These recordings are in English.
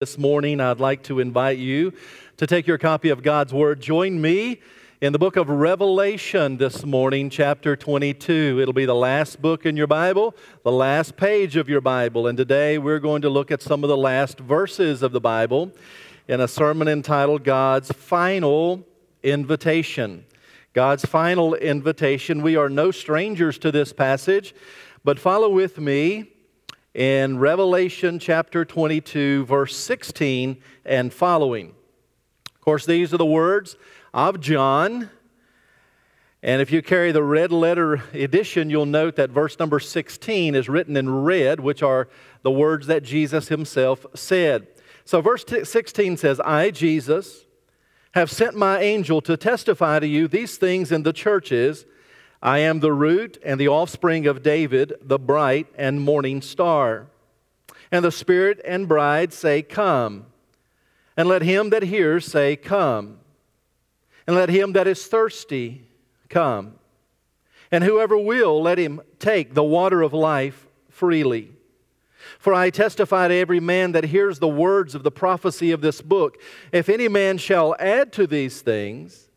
This morning, I'd like to invite you to take your copy of God's Word. Join me in the book of Revelation this morning, chapter 22. It'll be the last book in your Bible, the last page of your Bible. And today we're going to look at some of the last verses of the Bible in a sermon entitled God's Final Invitation. God's final invitation. We are no strangers to this passage, but follow with me in Revelation chapter 22, verse 16 and following. Of course, these are the words of John. And if you carry the red letter edition, you'll note that verse number 16 is written in red, which are the words that Jesus himself said. So, verse 16 says, I, Jesus, have sent my angel to testify to you these things in the churches. I am the root and the offspring of David, the bright and morning star. And the Spirit and bride say, Come. And let him that hears say, Come. And let him that is thirsty come. And whoever will, let him take the water of life freely. For I testify to every man that hears the words of the prophecy of this book if any man shall add to these things,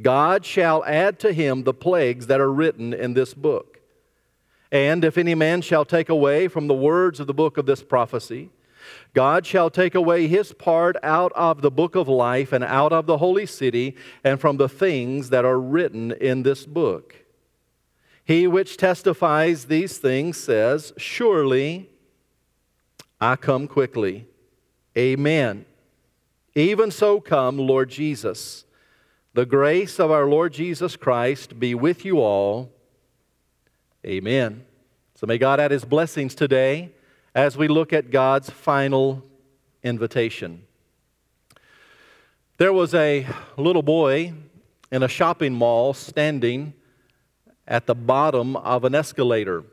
God shall add to him the plagues that are written in this book. And if any man shall take away from the words of the book of this prophecy, God shall take away his part out of the book of life and out of the holy city and from the things that are written in this book. He which testifies these things says, Surely I come quickly. Amen. Even so come, Lord Jesus. The grace of our Lord Jesus Christ be with you all. Amen. So may God add his blessings today as we look at God's final invitation. There was a little boy in a shopping mall standing at the bottom of an escalator.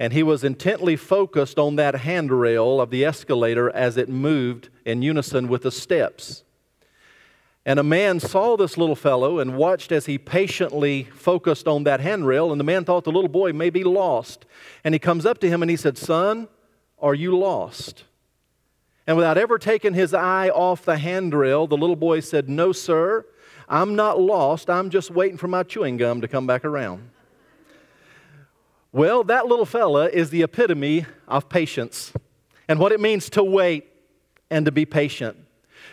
And he was intently focused on that handrail of the escalator as it moved in unison with the steps. And a man saw this little fellow and watched as he patiently focused on that handrail. And the man thought the little boy may be lost. And he comes up to him and he said, Son, are you lost? And without ever taking his eye off the handrail, the little boy said, No, sir, I'm not lost. I'm just waiting for my chewing gum to come back around. Well, that little fella is the epitome of patience and what it means to wait and to be patient.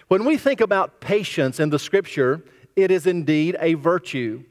When we think about patience in the scripture, it is indeed a virtue.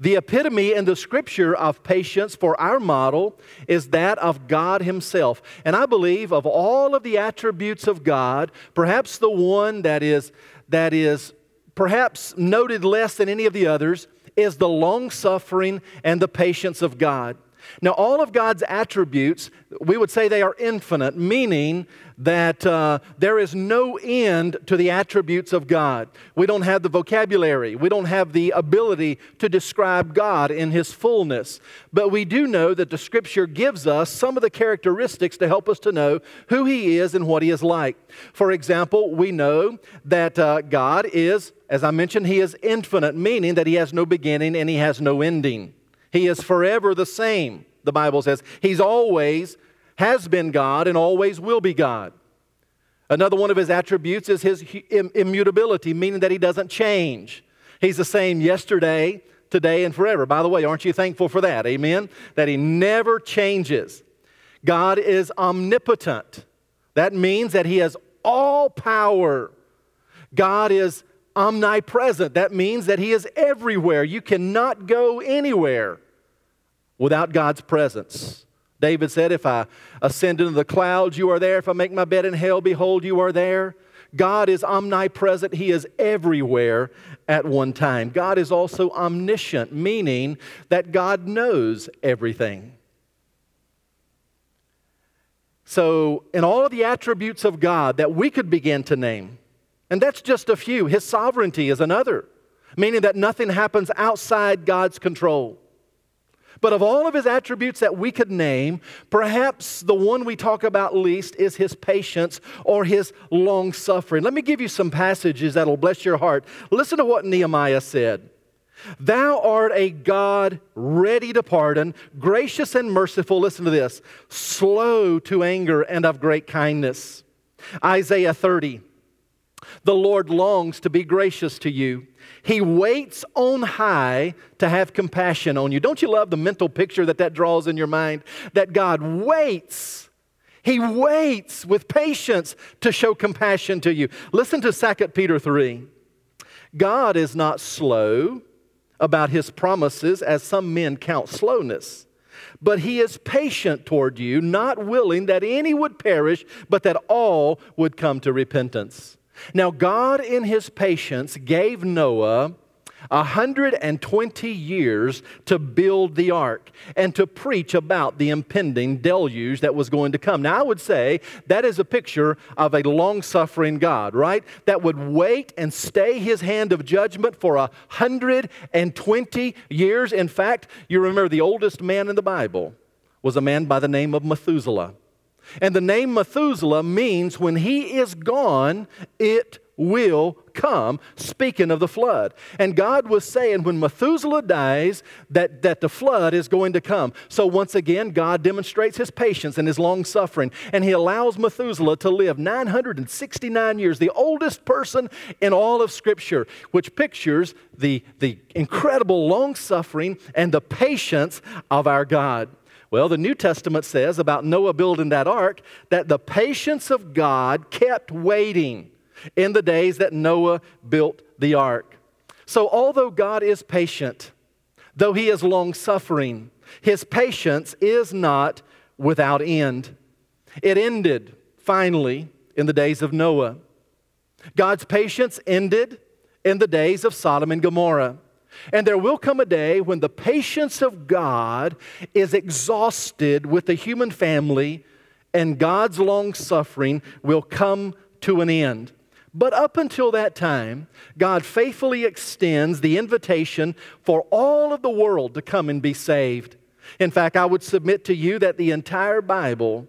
The epitome in the scripture of patience for our model is that of God Himself. And I believe of all of the attributes of God, perhaps the one that is, that is perhaps noted less than any of the others is the long suffering and the patience of God. Now, all of God's attributes, we would say they are infinite, meaning that uh, there is no end to the attributes of God. We don't have the vocabulary, we don't have the ability to describe God in His fullness. But we do know that the Scripture gives us some of the characteristics to help us to know who He is and what He is like. For example, we know that uh, God is, as I mentioned, He is infinite, meaning that He has no beginning and He has no ending. He is forever the same, the Bible says. He's always has been God and always will be God. Another one of his attributes is his immutability, meaning that he doesn't change. He's the same yesterday, today, and forever. By the way, aren't you thankful for that? Amen? That he never changes. God is omnipotent. That means that he has all power. God is omnipresent. That means that he is everywhere. You cannot go anywhere without God's presence. David said, If I ascend into the clouds, you are there. If I make my bed in hell, behold, you are there. God is omnipresent. He is everywhere at one time. God is also omniscient, meaning that God knows everything. So, in all of the attributes of God that we could begin to name, and that's just a few, His sovereignty is another, meaning that nothing happens outside God's control. But of all of his attributes that we could name, perhaps the one we talk about least is his patience or his long suffering. Let me give you some passages that'll bless your heart. Listen to what Nehemiah said. Thou art a God ready to pardon, gracious and merciful. Listen to this slow to anger and of great kindness. Isaiah 30. The Lord longs to be gracious to you. He waits on high to have compassion on you. Don't you love the mental picture that that draws in your mind? That God waits. He waits with patience to show compassion to you. Listen to 2 Peter 3. God is not slow about his promises as some men count slowness but he is patient toward you, not willing that any would perish, but that all would come to repentance. Now, God, in his patience, gave Noah 120 years to build the ark and to preach about the impending deluge that was going to come. Now, I would say that is a picture of a long suffering God, right? That would wait and stay his hand of judgment for 120 years. In fact, you remember the oldest man in the Bible was a man by the name of Methuselah. And the name Methuselah means when he is gone, it will come, speaking of the flood. And God was saying when Methuselah dies, that, that the flood is going to come. So once again, God demonstrates his patience and his long suffering, and he allows Methuselah to live 969 years, the oldest person in all of Scripture, which pictures the, the incredible long suffering and the patience of our God. Well, the New Testament says about Noah building that ark that the patience of God kept waiting in the days that Noah built the ark. So, although God is patient, though he is long suffering, his patience is not without end. It ended finally in the days of Noah. God's patience ended in the days of Sodom and Gomorrah. And there will come a day when the patience of God is exhausted with the human family, and God's long suffering will come to an end. But up until that time, God faithfully extends the invitation for all of the world to come and be saved. In fact, I would submit to you that the entire Bible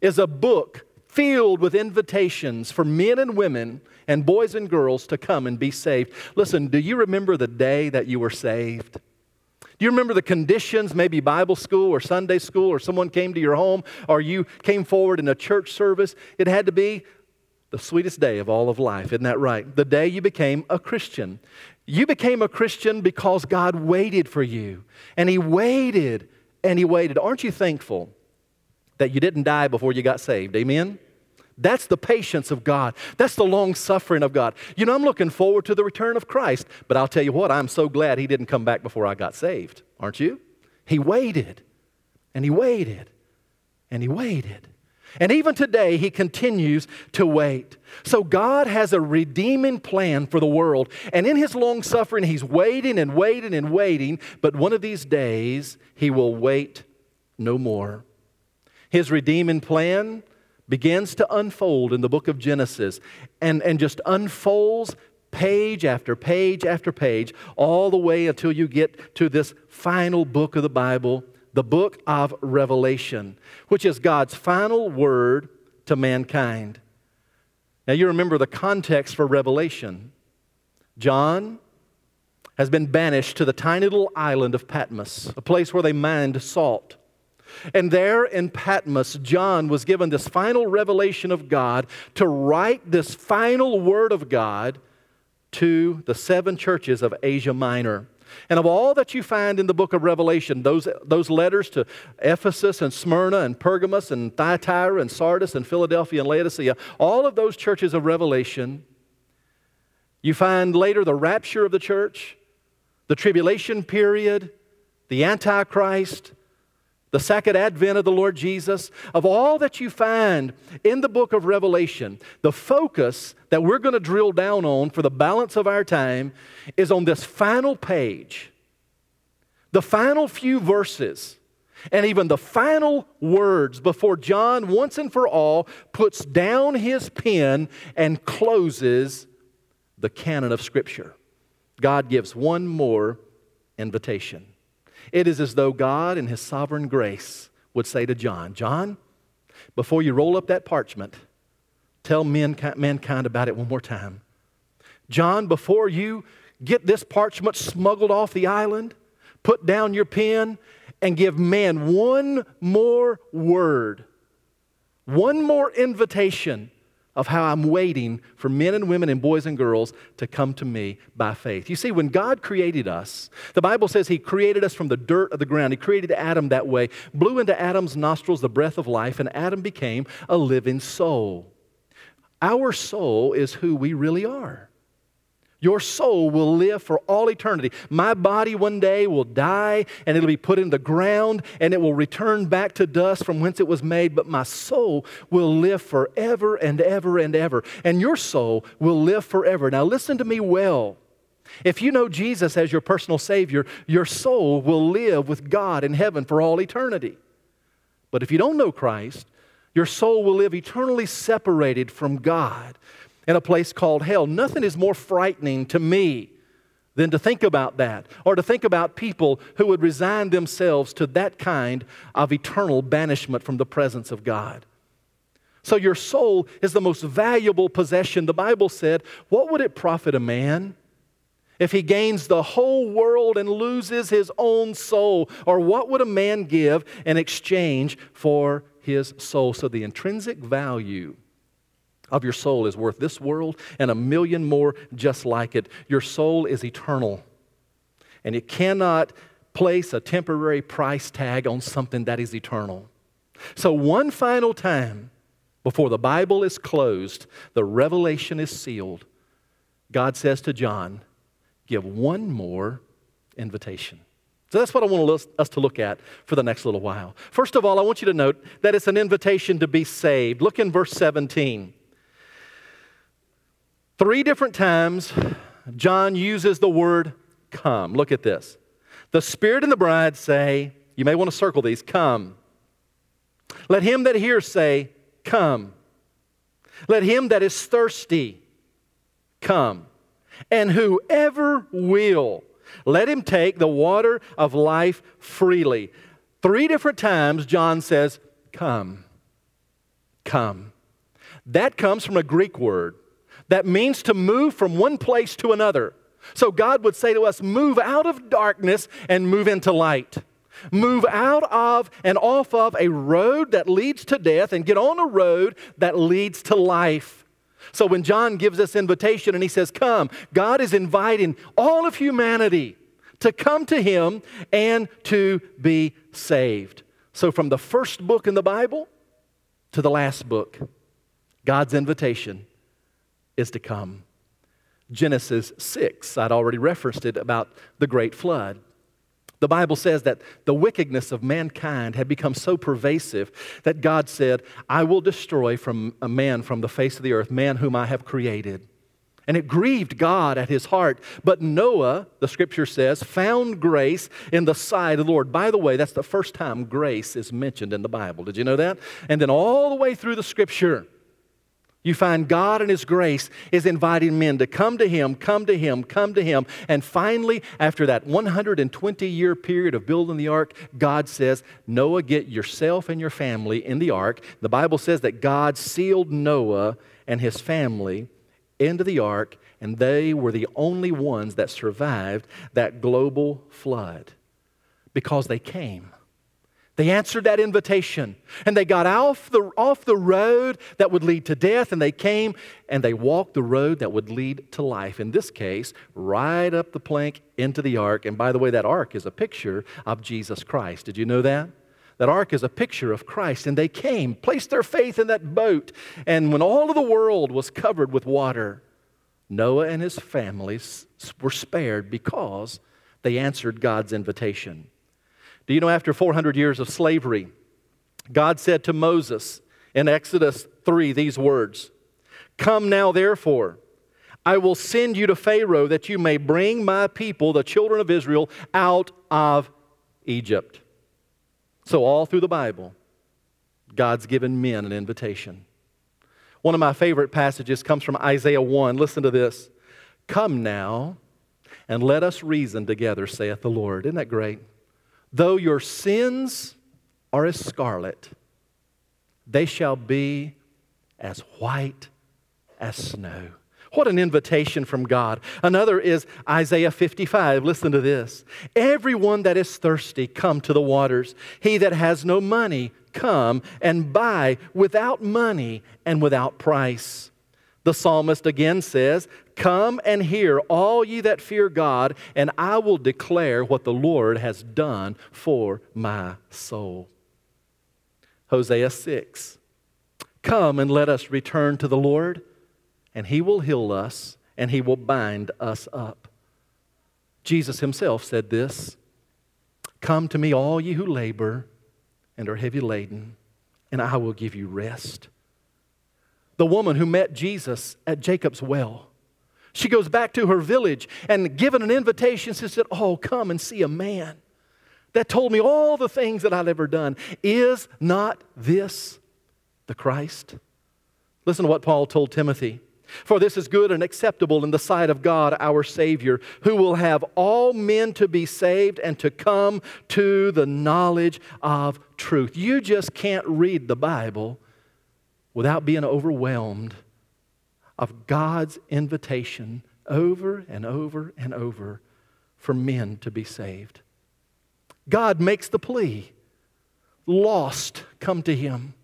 is a book filled with invitations for men and women and boys and girls to come and be saved. Listen, do you remember the day that you were saved? Do you remember the conditions, maybe Bible school or Sunday school, or someone came to your home, or you came forward in a church service? It had to be the sweetest day of all of life, isn't that right? The day you became a Christian. You became a Christian because God waited for you, and He waited and He waited. Aren't you thankful that you didn't die before you got saved? Amen? That's the patience of God. That's the long suffering of God. You know, I'm looking forward to the return of Christ, but I'll tell you what, I'm so glad He didn't come back before I got saved. Aren't you? He waited, and He waited, and He waited. And even today, he continues to wait. So God has a redeeming plan for the world. And in his long suffering, he's waiting and waiting and waiting. But one of these days, he will wait no more. His redeeming plan begins to unfold in the book of Genesis and, and just unfolds page after page after page, all the way until you get to this final book of the Bible the book of Revelation, which is God's final word to mankind. Now, you remember the context for Revelation. John has been banished to the tiny little island of Patmos, a place where they mined salt. And there in Patmos, John was given this final revelation of God to write this final word of God to the seven churches of Asia Minor. And of all that you find in the book of Revelation, those, those letters to Ephesus and Smyrna and Pergamos and Thyatira and Sardis and Philadelphia and Laodicea, all of those churches of Revelation, you find later the rapture of the church, the tribulation period, the Antichrist, the second advent of the Lord Jesus, of all that you find in the book of Revelation, the focus that we're going to drill down on for the balance of our time is on this final page, the final few verses, and even the final words before John, once and for all, puts down his pen and closes the canon of Scripture. God gives one more invitation. It is as though God, in His sovereign grace, would say to John, John, before you roll up that parchment, tell mankind about it one more time. John, before you get this parchment smuggled off the island, put down your pen and give man one more word. One more invitation of how I'm waiting for men and women and boys and girls to come to me by faith. You see, when God created us, the Bible says He created us from the dirt of the ground. He created Adam that way, blew into Adam's nostrils the breath of life, and Adam became a living soul. Our soul is who we really are. Your soul will live for all eternity. My body one day will die and it'll be put in the ground and it will return back to dust from whence it was made, but my soul will live forever and ever and ever. And your soul will live forever. Now, listen to me well. If you know Jesus as your personal Savior, your soul will live with God in heaven for all eternity. But if you don't know Christ, your soul will live eternally separated from God in a place called hell. Nothing is more frightening to me than to think about that or to think about people who would resign themselves to that kind of eternal banishment from the presence of God. So, your soul is the most valuable possession. The Bible said, What would it profit a man if he gains the whole world and loses his own soul? Or what would a man give in exchange for his soul? So, the intrinsic value of your soul is worth this world and a million more just like it. Your soul is eternal, and you cannot place a temporary price tag on something that is eternal. So, one final time before the Bible is closed, the revelation is sealed. God says to John, Give one more invitation. So that's what I want us to look at for the next little while. First of all, I want you to note that it's an invitation to be saved. Look in verse 17. Three different times, John uses the word come. Look at this. The Spirit and the bride say, you may want to circle these, come. Let him that hears say, come. Let him that is thirsty come. And whoever will, let him take the water of life freely. Three different times, John says, Come. Come. That comes from a Greek word that means to move from one place to another. So God would say to us, move out of darkness and move into light. Move out of and off of a road that leads to death and get on a road that leads to life. So when John gives this invitation and he says, Come, God is inviting all of humanity to come to him and to be saved. So from the first book in the Bible to the last book, God's invitation is to come. Genesis 6, I'd already referenced it about the great flood. The Bible says that the wickedness of mankind had become so pervasive that God said, I will destroy from a man from the face of the earth, man whom I have created. And it grieved God at his heart. But Noah, the scripture says, found grace in the sight of the Lord. By the way, that's the first time grace is mentioned in the Bible. Did you know that? And then all the way through the scripture, you find God in His grace is inviting men to come to Him, come to Him, come to Him. And finally, after that 120 year period of building the ark, God says, Noah, get yourself and your family in the ark. The Bible says that God sealed Noah and his family into the ark, and they were the only ones that survived that global flood because they came. They answered that invitation and they got off the, off the road that would lead to death and they came and they walked the road that would lead to life. In this case, right up the plank into the ark. And by the way, that ark is a picture of Jesus Christ. Did you know that? That ark is a picture of Christ. And they came, placed their faith in that boat. And when all of the world was covered with water, Noah and his families were spared because they answered God's invitation. Do you know after 400 years of slavery, God said to Moses in Exodus 3 these words Come now, therefore, I will send you to Pharaoh that you may bring my people, the children of Israel, out of Egypt. So, all through the Bible, God's given men an invitation. One of my favorite passages comes from Isaiah 1. Listen to this. Come now and let us reason together, saith the Lord. Isn't that great? Though your sins are as scarlet, they shall be as white as snow. What an invitation from God. Another is Isaiah 55. Listen to this. Everyone that is thirsty, come to the waters. He that has no money, come and buy without money and without price. The psalmist again says, Come and hear, all ye that fear God, and I will declare what the Lord has done for my soul. Hosea 6. Come and let us return to the Lord, and he will heal us, and he will bind us up. Jesus himself said this Come to me, all ye who labor and are heavy laden, and I will give you rest. The woman who met Jesus at Jacob's well, she goes back to her village and given an invitation, she said, Oh, come and see a man that told me all the things that I've ever done. Is not this the Christ? Listen to what Paul told Timothy. For this is good and acceptable in the sight of God our Savior, who will have all men to be saved and to come to the knowledge of truth. You just can't read the Bible without being overwhelmed of God's invitation over and over and over for men to be saved. God makes the plea lost, come to Him.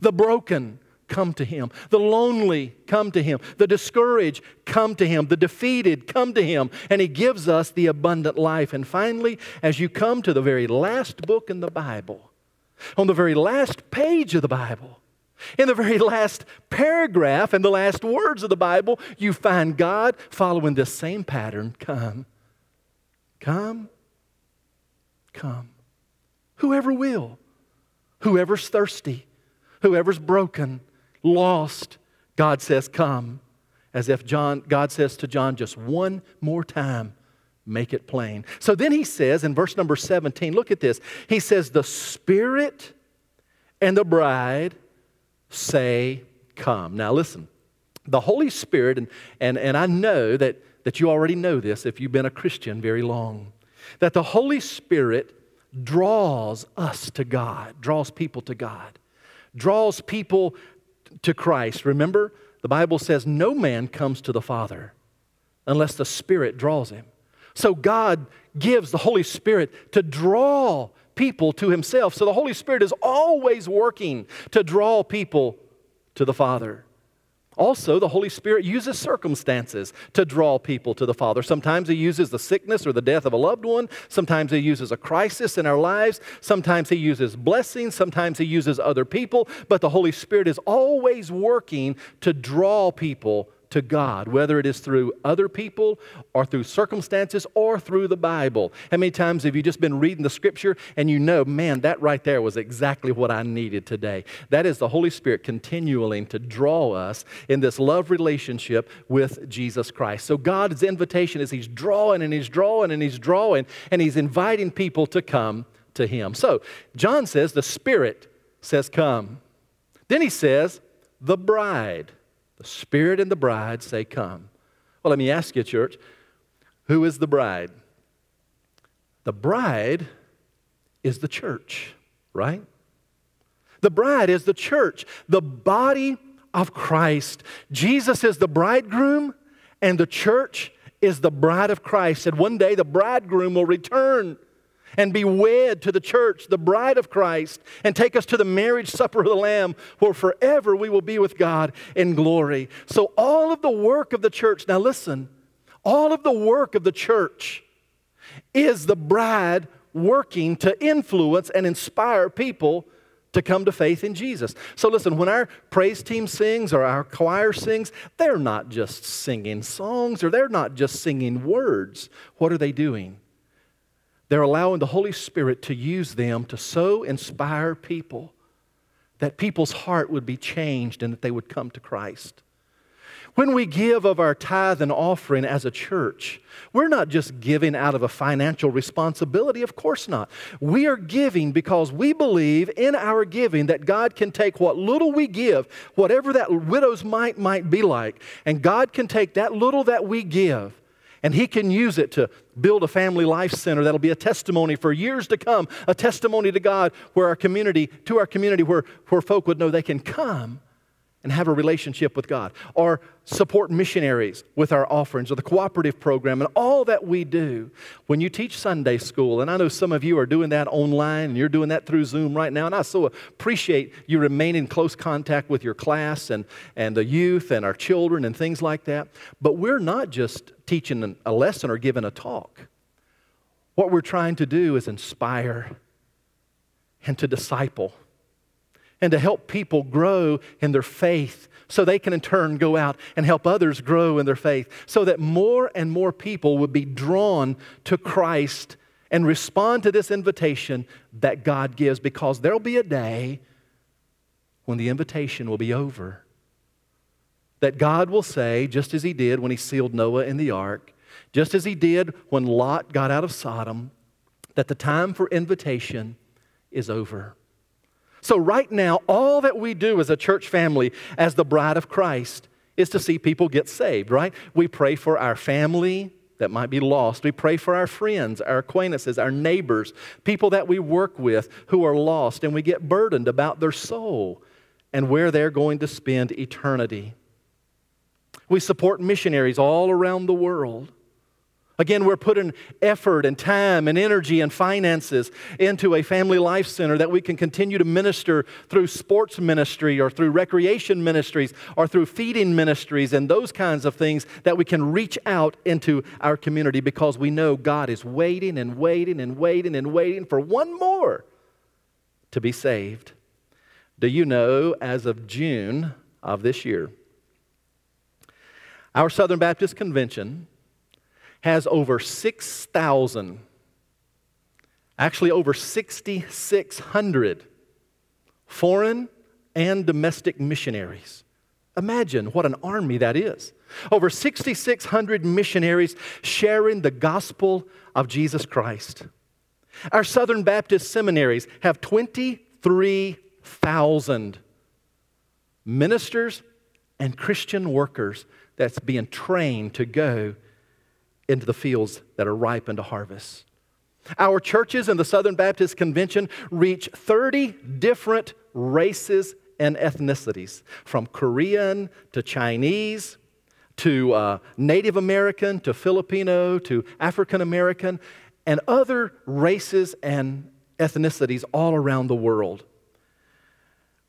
The broken, come to Him. The lonely, come to Him. The discouraged, come to Him. The defeated, come to Him. And He gives us the abundant life. And finally, as you come to the very last book in the Bible, on the very last page of the Bible, in the very last paragraph and the last words of the Bible, you find God following this same pattern come, come, come. Whoever will, whoever's thirsty, whoever's broken, lost, God says, Come. As if John, God says to John just one more time, make it plain. So then he says in verse number 17, look at this. He says, The Spirit and the bride say, Come. Now listen, the Holy Spirit, and, and, and I know that, that you already know this if you've been a Christian very long, that the Holy Spirit draws us to God, draws people to God, draws people to Christ. Remember, the Bible says no man comes to the Father unless the Spirit draws him. So God gives the Holy Spirit to draw people to Himself. So the Holy Spirit is always working to draw people to the Father. Also, the Holy Spirit uses circumstances to draw people to the Father. Sometimes He uses the sickness or the death of a loved one. Sometimes He uses a crisis in our lives. Sometimes He uses blessings. Sometimes He uses other people. But the Holy Spirit is always working to draw people to God, whether it is through other people or through circumstances or through the Bible. How many times have you just been reading the scripture and you know, man, that right there was exactly what I needed today? That is the Holy Spirit continually to draw us in this love relationship with Jesus Christ. So God's invitation is He's drawing and He's drawing and He's drawing and He's inviting people to come to Him. So John says, the Spirit says, Come. Then He says, the bride the Spirit and the bride say, Come. Well, let me ask you, church, who is the bride? The bride is the church, right? The bride is the church, the body of Christ. Jesus is the bridegroom, and the church is the bride of Christ. And one day the bridegroom will return and be wed to the church, the bride of Christ, and take us to the marriage supper of the Lamb, where forever we will be with God in glory. So, all of the work of the church, now listen, all of the work of the church is the bride working to influence and inspire people to come to faith in Jesus. So listen, when our praise team sings or our choir sings, they're not just singing songs or they're not just singing words. What are they doing? They're allowing the Holy Spirit to use them to so inspire people that people's heart would be changed and that they would come to Christ. When we give of our tithe and offering as a church, we're not just giving out of a financial responsibility, of course not. We are giving because we believe in our giving that God can take what little we give, whatever that widow's mite might be like, and God can take that little that we give and He can use it to build a family life center that'll be a testimony for years to come, a testimony to God where our community, to our community, where, where folk would know they can come and have a relationship with God, or support missionaries with our offerings, or the cooperative program, and all that we do. When you teach Sunday school, and I know some of you are doing that online and you're doing that through Zoom right now, and I so appreciate you remain in close contact with your class and, and the youth and our children and things like that. But we're not just teaching a lesson or giving a talk. What we're trying to do is inspire and to disciple and to help people grow in their faith so they can in turn go out and help others grow in their faith so that more and more people would be drawn to Christ and respond to this invitation that God gives because there'll be a day when the invitation will be over. That God will say, just as He did when He sealed Noah in the ark, just as He did when Lot got out of Sodom, that the time for invitation is over. So, right now, all that we do as a church family, as the bride of Christ, is to see people get saved, right? We pray for our family that might be lost. We pray for our friends, our acquaintances, our neighbors, people that we work with who are lost, and we get burdened about their soul and where they're going to spend eternity. We support missionaries all around the world. Again, we're putting effort and time and energy and finances into a family life center that we can continue to minister through sports ministry or through recreation ministries or through feeding ministries and those kinds of things that we can reach out into our community because we know God is waiting and waiting and waiting and waiting for one more to be saved. Do you know, as of June of this year, our Southern Baptist Convention has over 6,000, actually over 6,600 foreign and domestic missionaries. Imagine what an army that is. Over 6,600 missionaries sharing the gospel of Jesus Christ. Our Southern Baptist seminaries have 23,000 ministers and Christian workers that's being trained to go into the fields that are ripe unto harvest. Our churches in the Southern Baptist Convention reach 30 different races and ethnicities, from Korean to Chinese to uh, Native American to Filipino to African American and other races and ethnicities all around the world.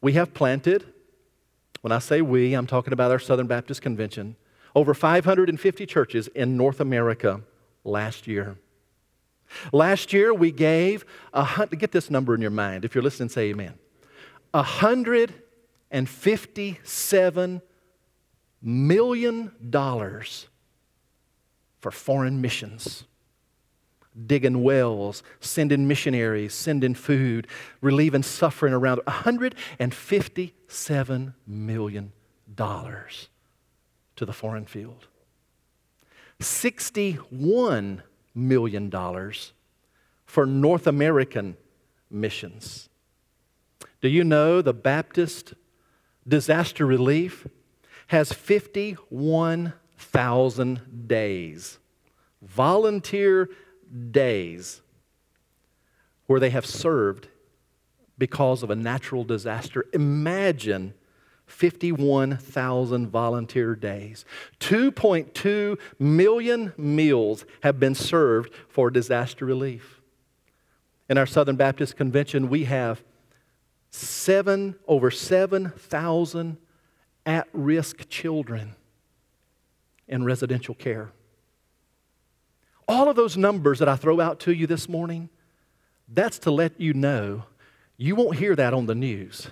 We have planted, when I say we, I'm talking about our Southern Baptist Convention, over 550 churches in North America last year. Last year, we gave, a, get this number in your mind. If you're listening, say amen. $157 million for foreign missions. Digging wells, sending missionaries, sending food, relieving suffering around $157 million to the foreign field. $61 million for North American missions. Do you know the Baptist disaster relief has 51,000 days, volunteer days, where they have served because of a natural disaster? Imagine 51,000 volunteer days. 2.2 million meals have been served for disaster relief. In our Southern Baptist Convention, we have seven, over 7,000 at risk children in residential care. All of those numbers that I throw out to you this morning, that's to let you know you won't hear that on the news.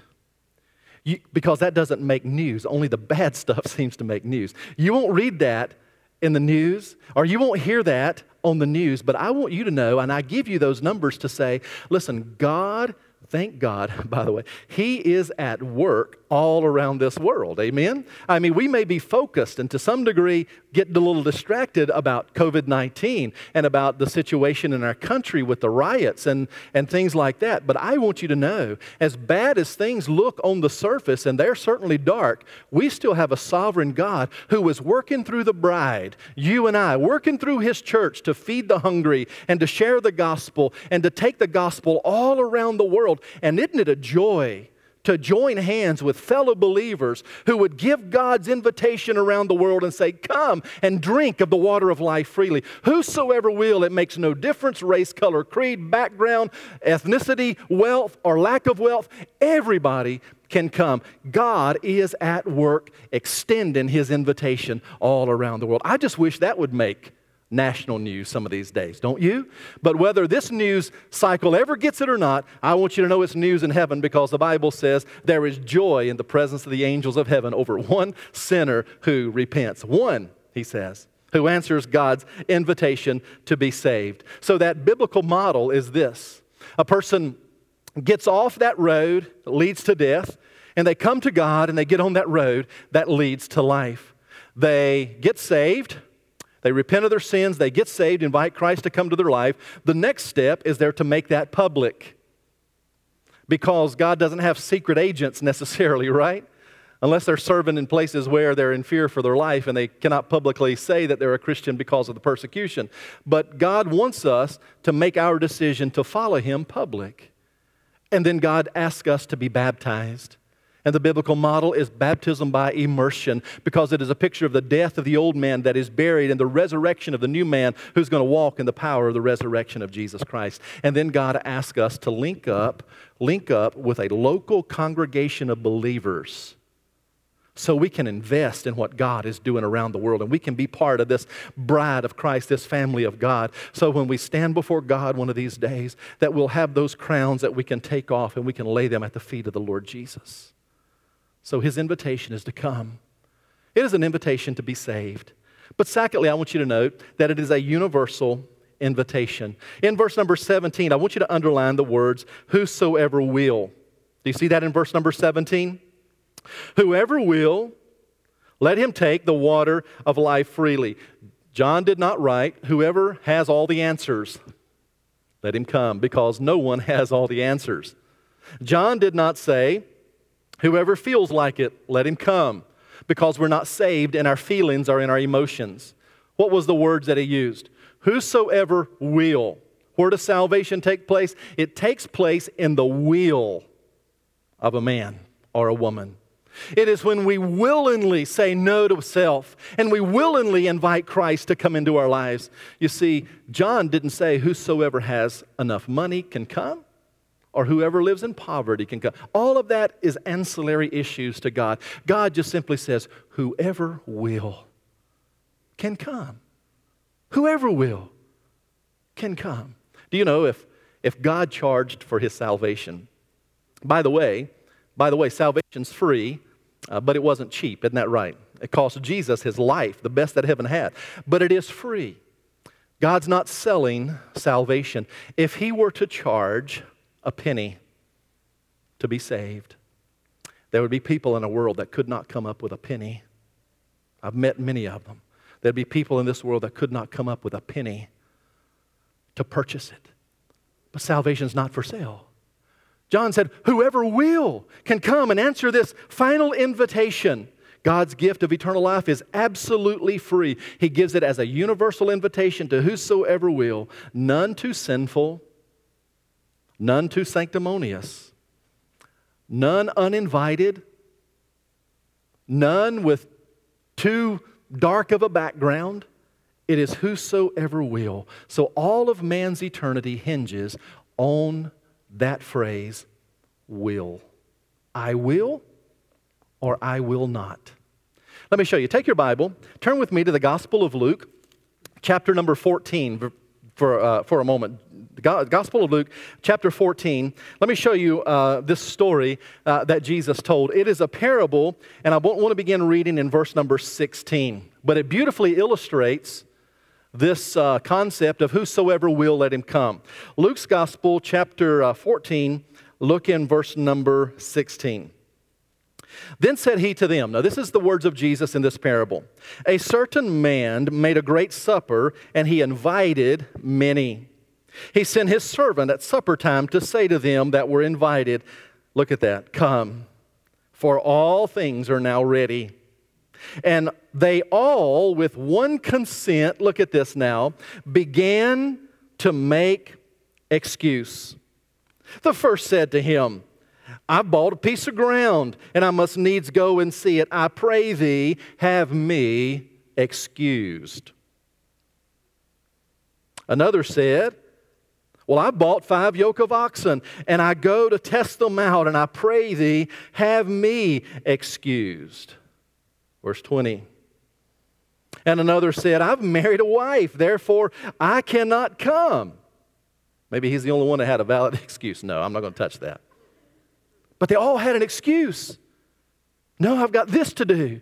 You, because that doesn't make news. Only the bad stuff seems to make news. You won't read that in the news, or you won't hear that on the news, but I want you to know, and I give you those numbers to say, listen, God Thank God, by the way, He is at work all around this world. Amen? I mean, we may be focused and to some degree get a little distracted about COVID 19 and about the situation in our country with the riots and, and things like that. But I want you to know, as bad as things look on the surface, and they're certainly dark, we still have a sovereign God who is working through the bride, you and I, working through His church to feed the hungry and to share the gospel and to take the gospel all around the world. And isn't it a joy to join hands with fellow believers who would give God's invitation around the world and say, Come and drink of the water of life freely. Whosoever will, it makes no difference race, color, creed, background, ethnicity, wealth, or lack of wealth. Everybody can come. God is at work extending his invitation all around the world. I just wish that would make national news some of these days, don't you? But whether this news cycle ever gets it or not, I want you to know it's news in heaven because the Bible says there is joy in the presence of the angels of heaven over one sinner who repents. One, he says, who answers God's invitation to be saved. So that biblical model is this a person gets off that road that leads to death, and they come to God and they get on that road that leads to life. They get saved they repent of their sins, they get saved, invite Christ to come to their life. The next step is they're to make that public. Because God doesn't have secret agents necessarily, right? Unless they're serving in places where they're in fear for their life and they cannot publicly say that they're a Christian because of the persecution. But God wants us to make our decision to follow Him public. And then God asks us to be baptized. And the biblical model is baptism by immersion because it is a picture of the death of the old man that is buried and the resurrection of the new man who's going to walk in the power of the resurrection of Jesus Christ. And then God asks us to link up, link up with a local congregation of believers so we can invest in what God is doing around the world and we can be part of this bride of Christ, this family of God. So when we stand before God one of these days, that we'll have those crowns that we can take off and we can lay them at the feet of the Lord Jesus. So his invitation is to come. It is an invitation to be saved. But secondly, I want you to note that it is a universal invitation. In verse number 17, I want you to underline the words, whosoever will. Do you see that in verse number 17? Whoever will, let him take the water of life freely. John did not write, whoever has all the answers, let him come, because no one has all the answers. John did not say, Whoever feels like it, let him come, because we're not saved and our feelings are in our emotions. What was the words that he used? Whosoever will. Where does salvation take place? It takes place in the will of a man or a woman. It is when we willingly say no to self and we willingly invite Christ to come into our lives. You see, John didn't say whosoever has enough money can come or whoever lives in poverty can come. All of that is ancillary issues to God. God just simply says, whoever will can come. Whoever will can come. Do you know if, if God charged for his salvation? By the way, by the way, salvation's free, uh, but it wasn't cheap, isn't that right? It cost Jesus his life, the best that heaven had, but it is free. God's not selling salvation. If he were to charge a penny to be saved. There would be people in a world that could not come up with a penny. I've met many of them. There'd be people in this world that could not come up with a penny to purchase it. But salvation's not for sale. John said, Whoever will can come and answer this final invitation. God's gift of eternal life is absolutely free. He gives it as a universal invitation to whosoever will, none too sinful, none too sanctimonious, none uninvited, none with too dark of a background. It is whosoever will. So all of man's eternity hinges on that phrase, will. I will or I will not. Let me show you. Take your Bible, turn with me to the Gospel of Luke, chapter number 14, for, uh, for a moment. The Gospel of Luke, chapter 14. Let me show you uh, this story uh, that Jesus told. It is a parable, and I won't want to begin reading in verse number 16. But it beautifully illustrates this uh, concept of whosoever will let him come. Luke's Gospel, chapter uh, 14, look in verse number 16. Then said he to them, Now, this is the words of Jesus in this parable. A certain man made a great supper, and he invited many. He sent his servant at supper time to say to them that were invited, Look at that, come, for all things are now ready. And they all, with one consent, look at this now, began to make excuse. The first said to him, I've bought a piece of ground, and I must needs go and see it. I pray thee, have me excused. Another said, Well, I bought five yoke of oxen, and I go to test them out, and I pray thee, have me excused. Verse 20. And another said, I've married a wife, therefore I cannot come. Maybe he's the only one that had a valid excuse. No, I'm not going to touch that. But they all had an excuse. No, I've got this to do.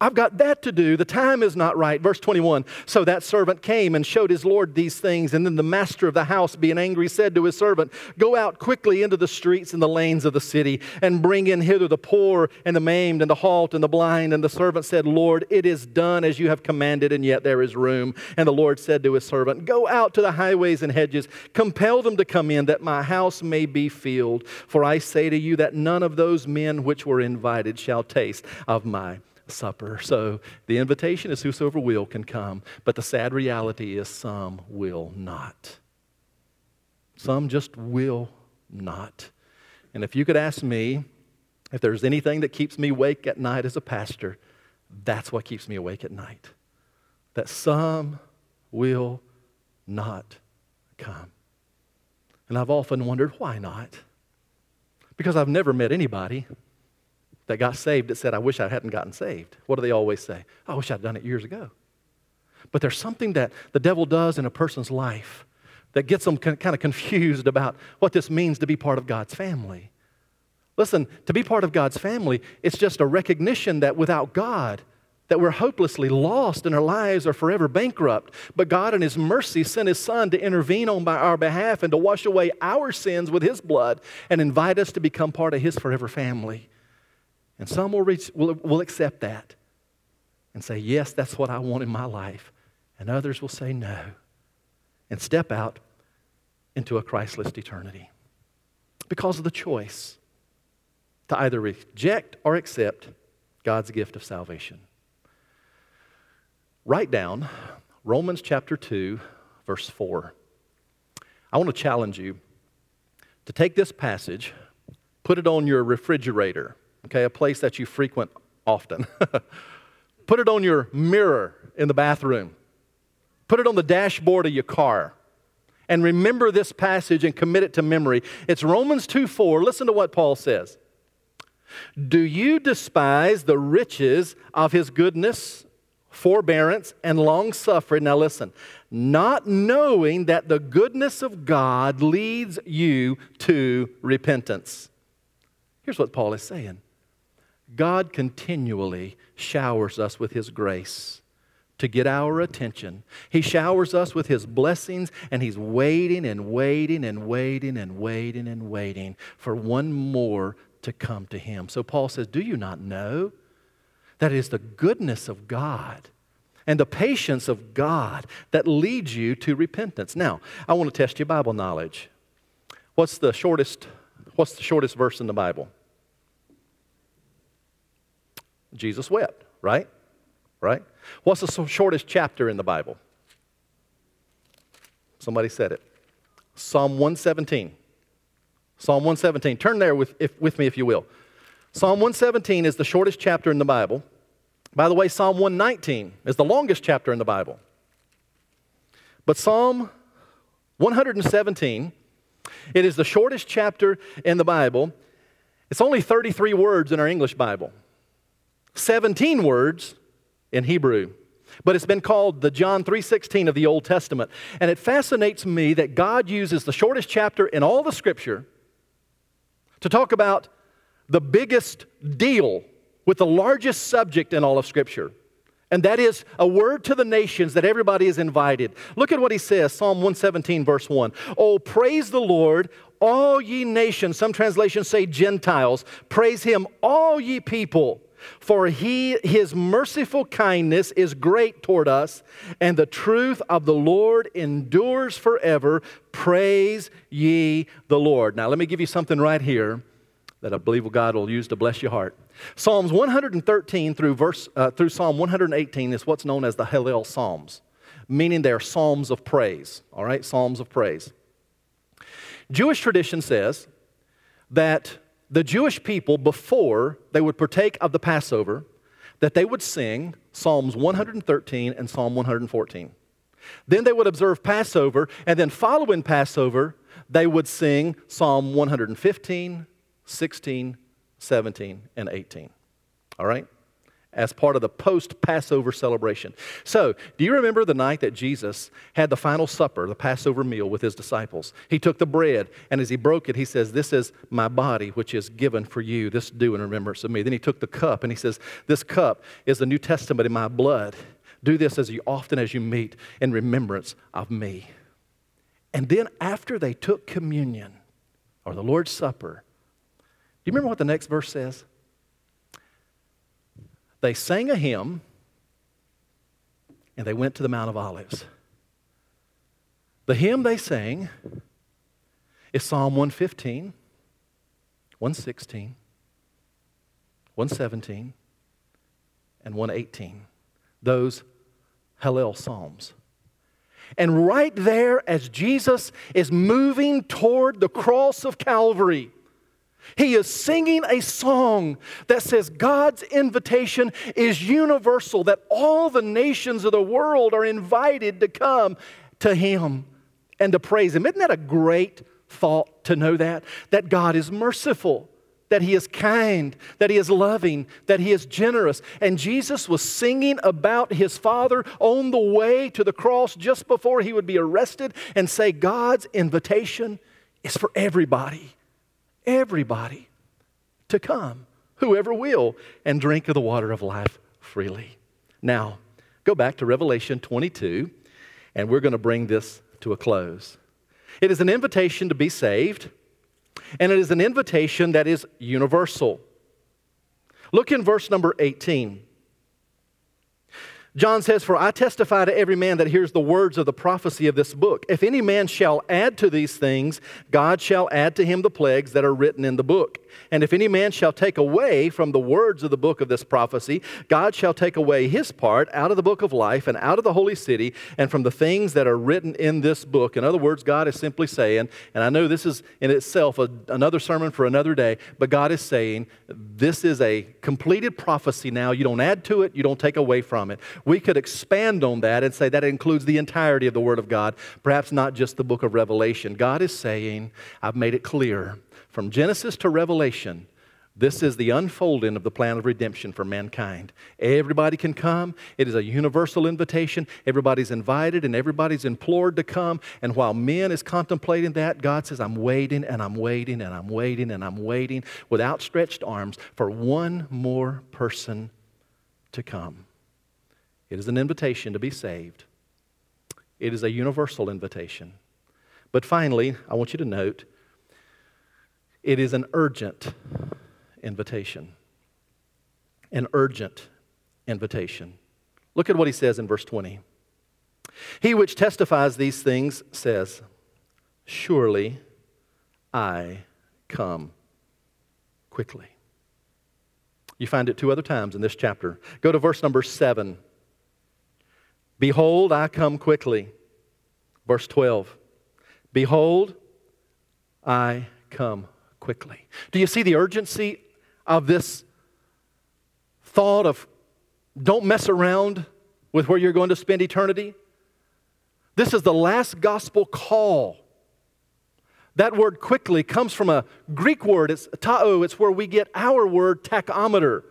I've got that to do. The time is not right. Verse 21 So that servant came and showed his Lord these things. And then the master of the house, being angry, said to his servant, Go out quickly into the streets and the lanes of the city, and bring in hither the poor and the maimed and the halt and the blind. And the servant said, Lord, it is done as you have commanded, and yet there is room. And the Lord said to his servant, Go out to the highways and hedges, compel them to come in, that my house may be filled. For I say to you that none of those men which were invited shall taste of my supper. So the invitation is whosoever will can come, but the sad reality is some will not. Some just will not. And if you could ask me if there's anything that keeps me awake at night as a pastor, that's what keeps me awake at night. That some will not come. And I've often wondered why not? Because I've never met anybody that got saved that said, I wish I hadn't gotten saved. What do they always say? I wish I'd done it years ago. But there's something that the devil does in a person's life that gets them kind of confused about what this means to be part of God's family. Listen, to be part of God's family, it's just a recognition that without God, that we're hopelessly lost and our lives are forever bankrupt. But God, in His mercy, sent His Son to intervene on by our behalf and to wash away our sins with His blood and invite us to become part of His forever family. And some will, reach, will, will accept that and say, Yes, that's what I want in my life. And others will say no and step out into a Christless eternity because of the choice to either reject or accept God's gift of salvation. Write down Romans chapter 2, verse 4. I want to challenge you to take this passage, put it on your refrigerator okay, a place that you frequent often. Put it on your mirror in the bathroom. Put it on the dashboard of your car. And remember this passage and commit it to memory. It's Romans 2 4. Listen to what Paul says. Do you despise the riches of his goodness, forbearance, and long suffering? Now listen, not knowing that the goodness of God leads you to repentance. Here's what Paul is saying God continually showers us with His grace to get our attention. He showers us with His blessings, and He's waiting and waiting and waiting and waiting and waiting for one more to come to Him. So Paul says, Do you not know that is the goodness of God? and the patience of God that leads you to repentance. Now, I want to test your Bible knowledge. What's the shortest what's the shortest verse in the Bible? Jesus wept, right? Right? What's the shortest chapter in the Bible? Somebody said it. Psalm 117. Psalm 117. Turn there with, if, with me, if you will. Psalm 117 is the shortest chapter in the Bible. By the way, Psalm 119 is the longest chapter in the Bible. But Psalm 117, it is the shortest chapter in the Bible. It's only 33 words in our English Bible. 17 words in Hebrew. But it's been called the John 3:16 of the Old Testament. And it fascinates me that God uses the shortest chapter in all the scripture to talk about the biggest deal with the largest subject in all of scripture. And that is a word to the nations that everybody is invited. Look at what he says, Psalm 117, verse 1. Oh, praise the Lord, all ye nations. Some translations say Gentiles. Praise him, all ye people. For he, his merciful kindness is great toward us, and the truth of the Lord endures forever. Praise ye the Lord. Now, let me give you something right here that I believe God will use to bless your heart. Psalms 113 through, verse, uh, through Psalm 118 is what's known as the Hallel Psalms, meaning they're psalms of praise. All right, psalms of praise. Jewish tradition says that the Jewish people, before they would partake of the Passover, that they would sing Psalms 113 and Psalm 114. Then they would observe Passover, and then following Passover, they would sing Psalm 115, 16, 17, and 18. All right? As part of the post Passover celebration. So, do you remember the night that Jesus had the final supper, the Passover meal with his disciples? He took the bread, and as he broke it, he says, This is my body, which is given for you. This do in remembrance of me. Then he took the cup, and he says, This cup is the New Testament in my blood. Do this as often as you meet in remembrance of me. And then after they took communion or the Lord's Supper, do you remember what the next verse says? They sang a hymn and they went to the Mount of Olives. The hymn they sang is Psalm 115, 116, 117, and 118 those Hallel Psalms. And right there, as Jesus is moving toward the cross of Calvary, he is singing a song that says God's invitation is universal, that all the nations of the world are invited to come to Him and to praise Him. Isn't that a great thought to know that? That God is merciful that he is kind, that he is loving, that he is generous. And Jesus was singing about his Father on the way to the cross just before he would be arrested and say, God's invitation is for everybody, everybody to come, whoever will, and drink of the water of life freely. Now, go back to Revelation 22, and we're going to bring this to a close. It is an invitation to be saved. And it is an invitation that is universal. Look in verse number 18. John says, For I testify to every man that hears the words of the prophecy of this book. If any man shall add to these things, God shall add to him the plagues that are written in the book. And if any man shall take away from the words of the book of this prophecy, God shall take away his part out of the book of life and out of the holy city and from the things that are written in this book. In other words, God is simply saying, and I know this is in itself a, another sermon for another day, but God is saying, this is a completed prophecy now. You don't add to it, you don't take away from it. We could expand on that and say that includes the entirety of the Word of God, perhaps not just the book of Revelation. God is saying, I've made it clear from Genesis to Revelation. This is the unfolding of the plan of redemption for mankind. Everybody can come. It is a universal invitation. Everybody's invited and everybody's implored to come. And while men is contemplating that, God says, I'm waiting and I'm waiting and I'm waiting and I'm waiting with outstretched arms for one more person to come. It is an invitation to be saved, it is a universal invitation. But finally, I want you to note it is an urgent invitation. An urgent invitation. Look at what he says in verse 20. He which testifies these things says, Surely I come quickly. You find it two other times in this chapter. Go to verse number 7. Behold, I come quickly. Verse 12. Behold, I come quickly. Do you see the urgency of this thought of don't mess around with where you're going to spend eternity? This is the last gospel call. That word quickly comes from a Greek word, it's tao, it's where we get our word tachometer.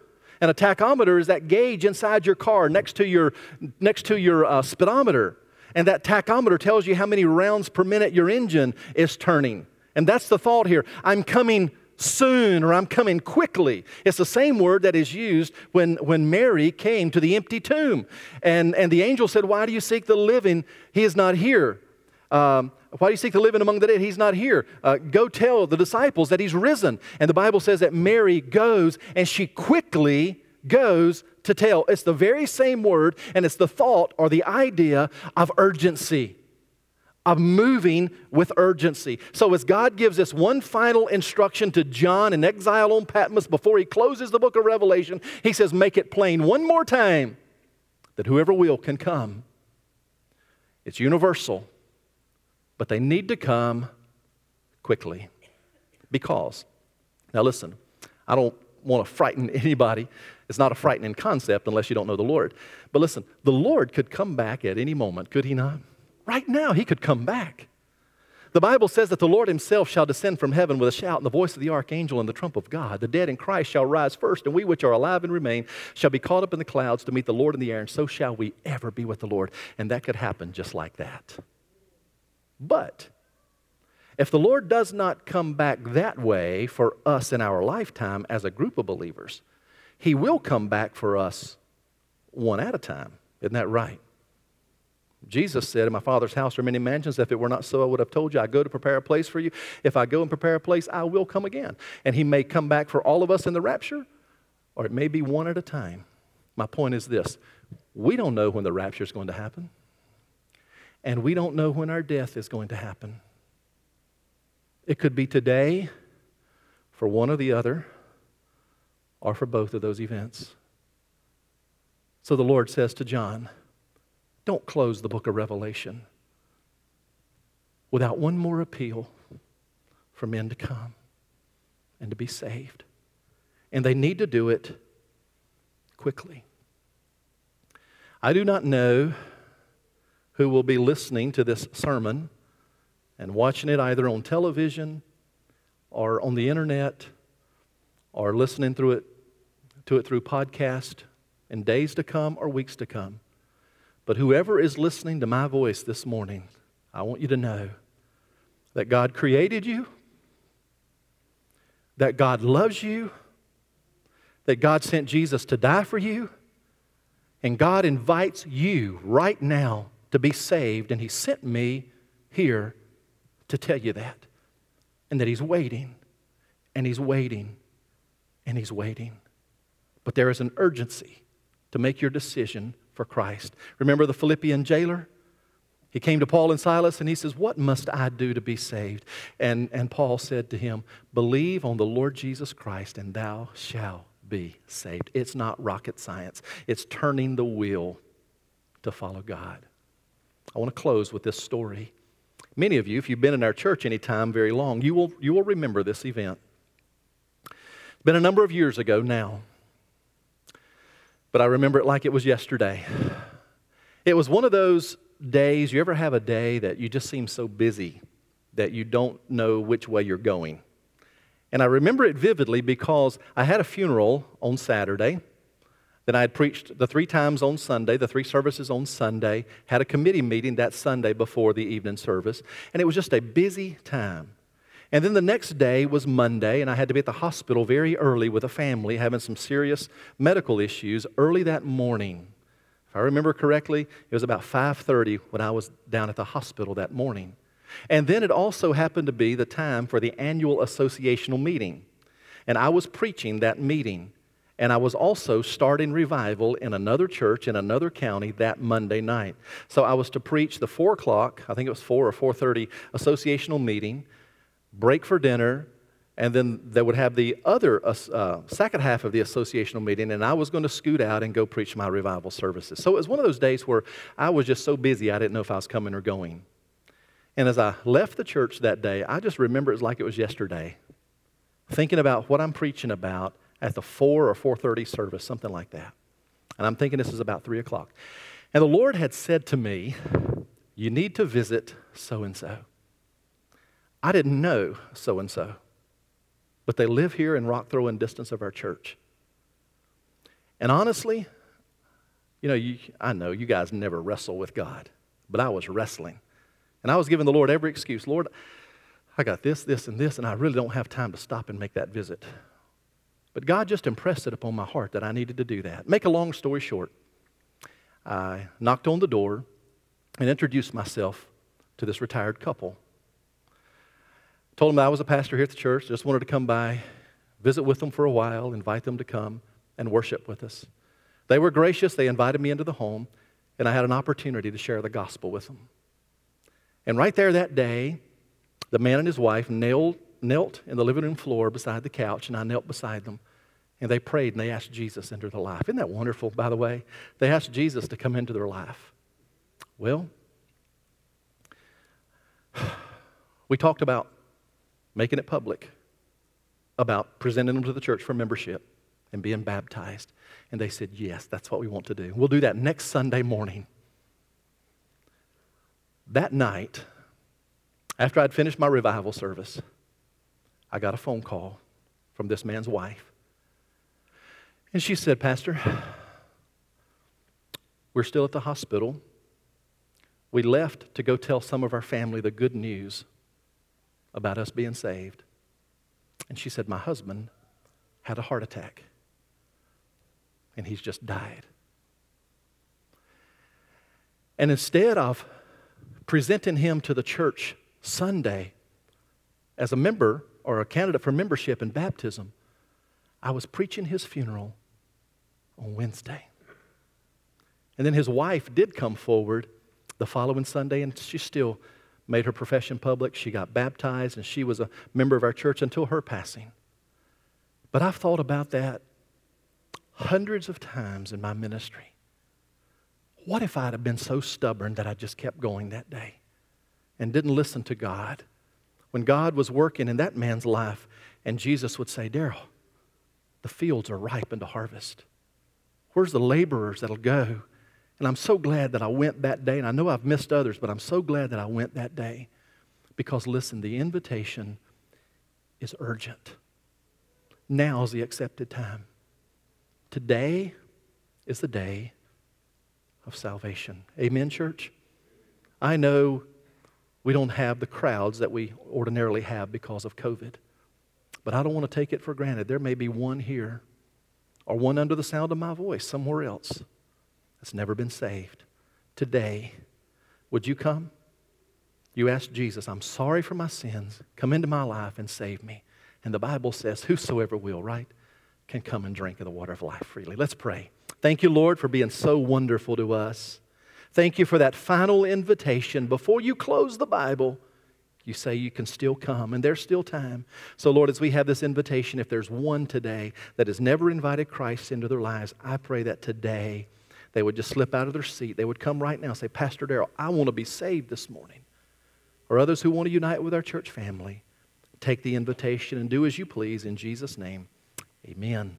And a tachometer is that gauge inside your car next to your, next to your uh, speedometer. And that tachometer tells you how many rounds per minute your engine is turning. And that's the thought here. I'm coming soon or I'm coming quickly. It's the same word that is used when, when Mary came to the empty tomb. And, and the angel said, Why do you seek the living? He is not here. Um, why do you seek the living among the dead? He's not here. Uh, go tell the disciples that he's risen. And the Bible says that Mary goes and she quickly goes to tell. It's the very same word, and it's the thought or the idea of urgency, of moving with urgency. So, as God gives this one final instruction to John in exile on Patmos before he closes the book of Revelation, he says, Make it plain one more time that whoever will can come. It's universal but they need to come quickly. Because, Now, listen, I don't want to frighten anybody. It's not a frightening concept unless you don't know the Lord. But listen, the Lord could come back at any moment, could he not? Right now, he could come back. The Bible says that the Lord himself shall descend from heaven with a shout and the voice of the archangel and the trump of God. The dead in Christ shall rise first, and we which are alive and remain shall be caught up in the clouds to meet the Lord in the air, and so shall we ever be with the Lord. And that could happen just like that. But if the Lord does not come back that way for us in our lifetime as a group of believers, He will come back for us one at a time. Isn't that right? Jesus said, In my Father's house are many mansions. If it were not so, I would have told you, I go to prepare a place for you. If I go and prepare a place, I will come again. And He may come back for all of us in the rapture, or it may be one at a time. My point is this we don't know when the rapture is going to happen, and we don't know when our death is going to happen. It could be today for one or the other, or for both of those events. So the Lord says to John, Don't close the book of Revelation without one more appeal for men to come and to be saved. And they need to do it quickly. I do not know who will be listening to this sermon and watching it either on television or on the internet or listening through it to it through podcast in days to come or weeks to come. But whoever is listening to my voice this morning, I want you to know that God created you, that God loves you, that God sent Jesus to die for you, and God invites you right now to be saved, and He sent me here to tell you that. And that He's waiting, and He's waiting, and He's waiting. But there is an urgency to make your decision for Christ. Remember the Philippian jailer? He came to Paul and Silas and he says, What must I do to be saved? And, and Paul said to him, Believe on the Lord Jesus Christ and thou shalt be saved. It's not rocket science, it's turning the wheel to follow God. I want to close with this story. Many of you, if you've been in our church any time very long, you will, you will remember this event. It's been a number of years ago now, but I remember it like it was yesterday. It was one of those days, you ever have a day that you just seem so busy that you don't know which way you're going? And I remember it vividly because I had a funeral on Saturday. Then I had preached the three times on Sunday, the three services on Sunday, had a committee meeting that Sunday before the evening service, and it was just a busy time. And then the next day was Monday, and I had to be at the hospital very early with a family having some serious medical issues early that morning. If I remember correctly, it was about 5:30 when I was down at the hospital that morning. And then it also happened to be the time for the annual associational meeting. And I was preaching that meeting. And I was also starting revival in another church in another county that Monday night. So I was to preach the four o'clock, I think it was four or four thirty associational meeting, break for dinner, and then they would have the other uh, uh, second half of the associational meeting, and I was going to scoot out and go preach my revival services. So it was one of those days where I was just so busy I didn't know if I was coming or going. And as I left the church that day, I just remember it was like it was yesterday, thinking about what I'm preaching about at the 4 or 4.30 service, something like that. And I'm thinking this is about 3 o'clock. And the Lord had said to me, you need to visit so-and-so. I didn't know so-and-so, but they live here in rock throwing distance of our church. And honestly, you know, you, I know you guys never wrestle with God, but I was wrestling. And I was giving the Lord every excuse. Lord, I got this, this, and this, and I really don't have time to stop and make that visit. But God just impressed it upon my heart that I needed to do that. Make a long story short, I knocked on the door and introduced myself to this retired couple. Told them I was a pastor here at the church, just wanted to come by, visit with them for a while, invite them to come and worship with us. They were gracious, they invited me into the home, and I had an opportunity to share the gospel with them. And right there that day, the man and his wife knelt, knelt in the living room floor beside the couch, and I knelt beside them. And they prayed and they asked Jesus into their life. Isn't that wonderful, by the way? They asked Jesus to come into their life. Well, we talked about making it public. about presenting them to the church for membership and being baptized. And they said, Yes, that's what we want to do. We'll do that next Sunday morning. That night, after I'd finished my revival service, I got a phone call from this man's wife. And she said, Pastor, we're still at the hospital. We left to go tell some of our family the good news about us being saved. And she said, My husband had a heart attack, and he's just died. And instead of presenting him to the church Sunday as a member or a candidate for membership and baptism, I was preaching his funeral on Wednesday. And then his wife did come forward the following Sunday, and she still made her profession public. She got baptized, and she was a member of our church until her passing. But I've thought about that hundreds of times in my ministry. What if I'd have been so stubborn that I just kept going that day and didn't listen to God? When God was working in that man's life, and Jesus would say, Daryl, the fields are ripe unto harvest. Where's the laborers that'll go? And I'm so glad that I went that day. And I know I've missed others, but I'm so glad that I went that day. Because listen, the invitation is urgent. Now is the accepted time. Today is the day of salvation. Amen, church? I know we don't have the crowds that we ordinarily have because of COVID, but I don't want to take it for granted. There may be one here or one under the sound of my voice somewhere else that's never been saved. Today, would you come? You ask Jesus, I'm sorry for my sins. Come into my life and save me. And the Bible says, Whosoever will, right, can come and drink of the water of life freely. Let's pray. Thank you, Lord, for being so wonderful to us. Thank you for that final invitation. Before you close the Bible, you say you can still come, and there's still time. So, Lord, as we have this invitation, if there's one today that has never invited Christ into their lives, I pray that today they would just slip out of their seat. They would come right now and say, Pastor Daryl, I want to be saved this morning. Or others who want to unite with our church family, take the invitation and do as you please in Jesus' name. Amen.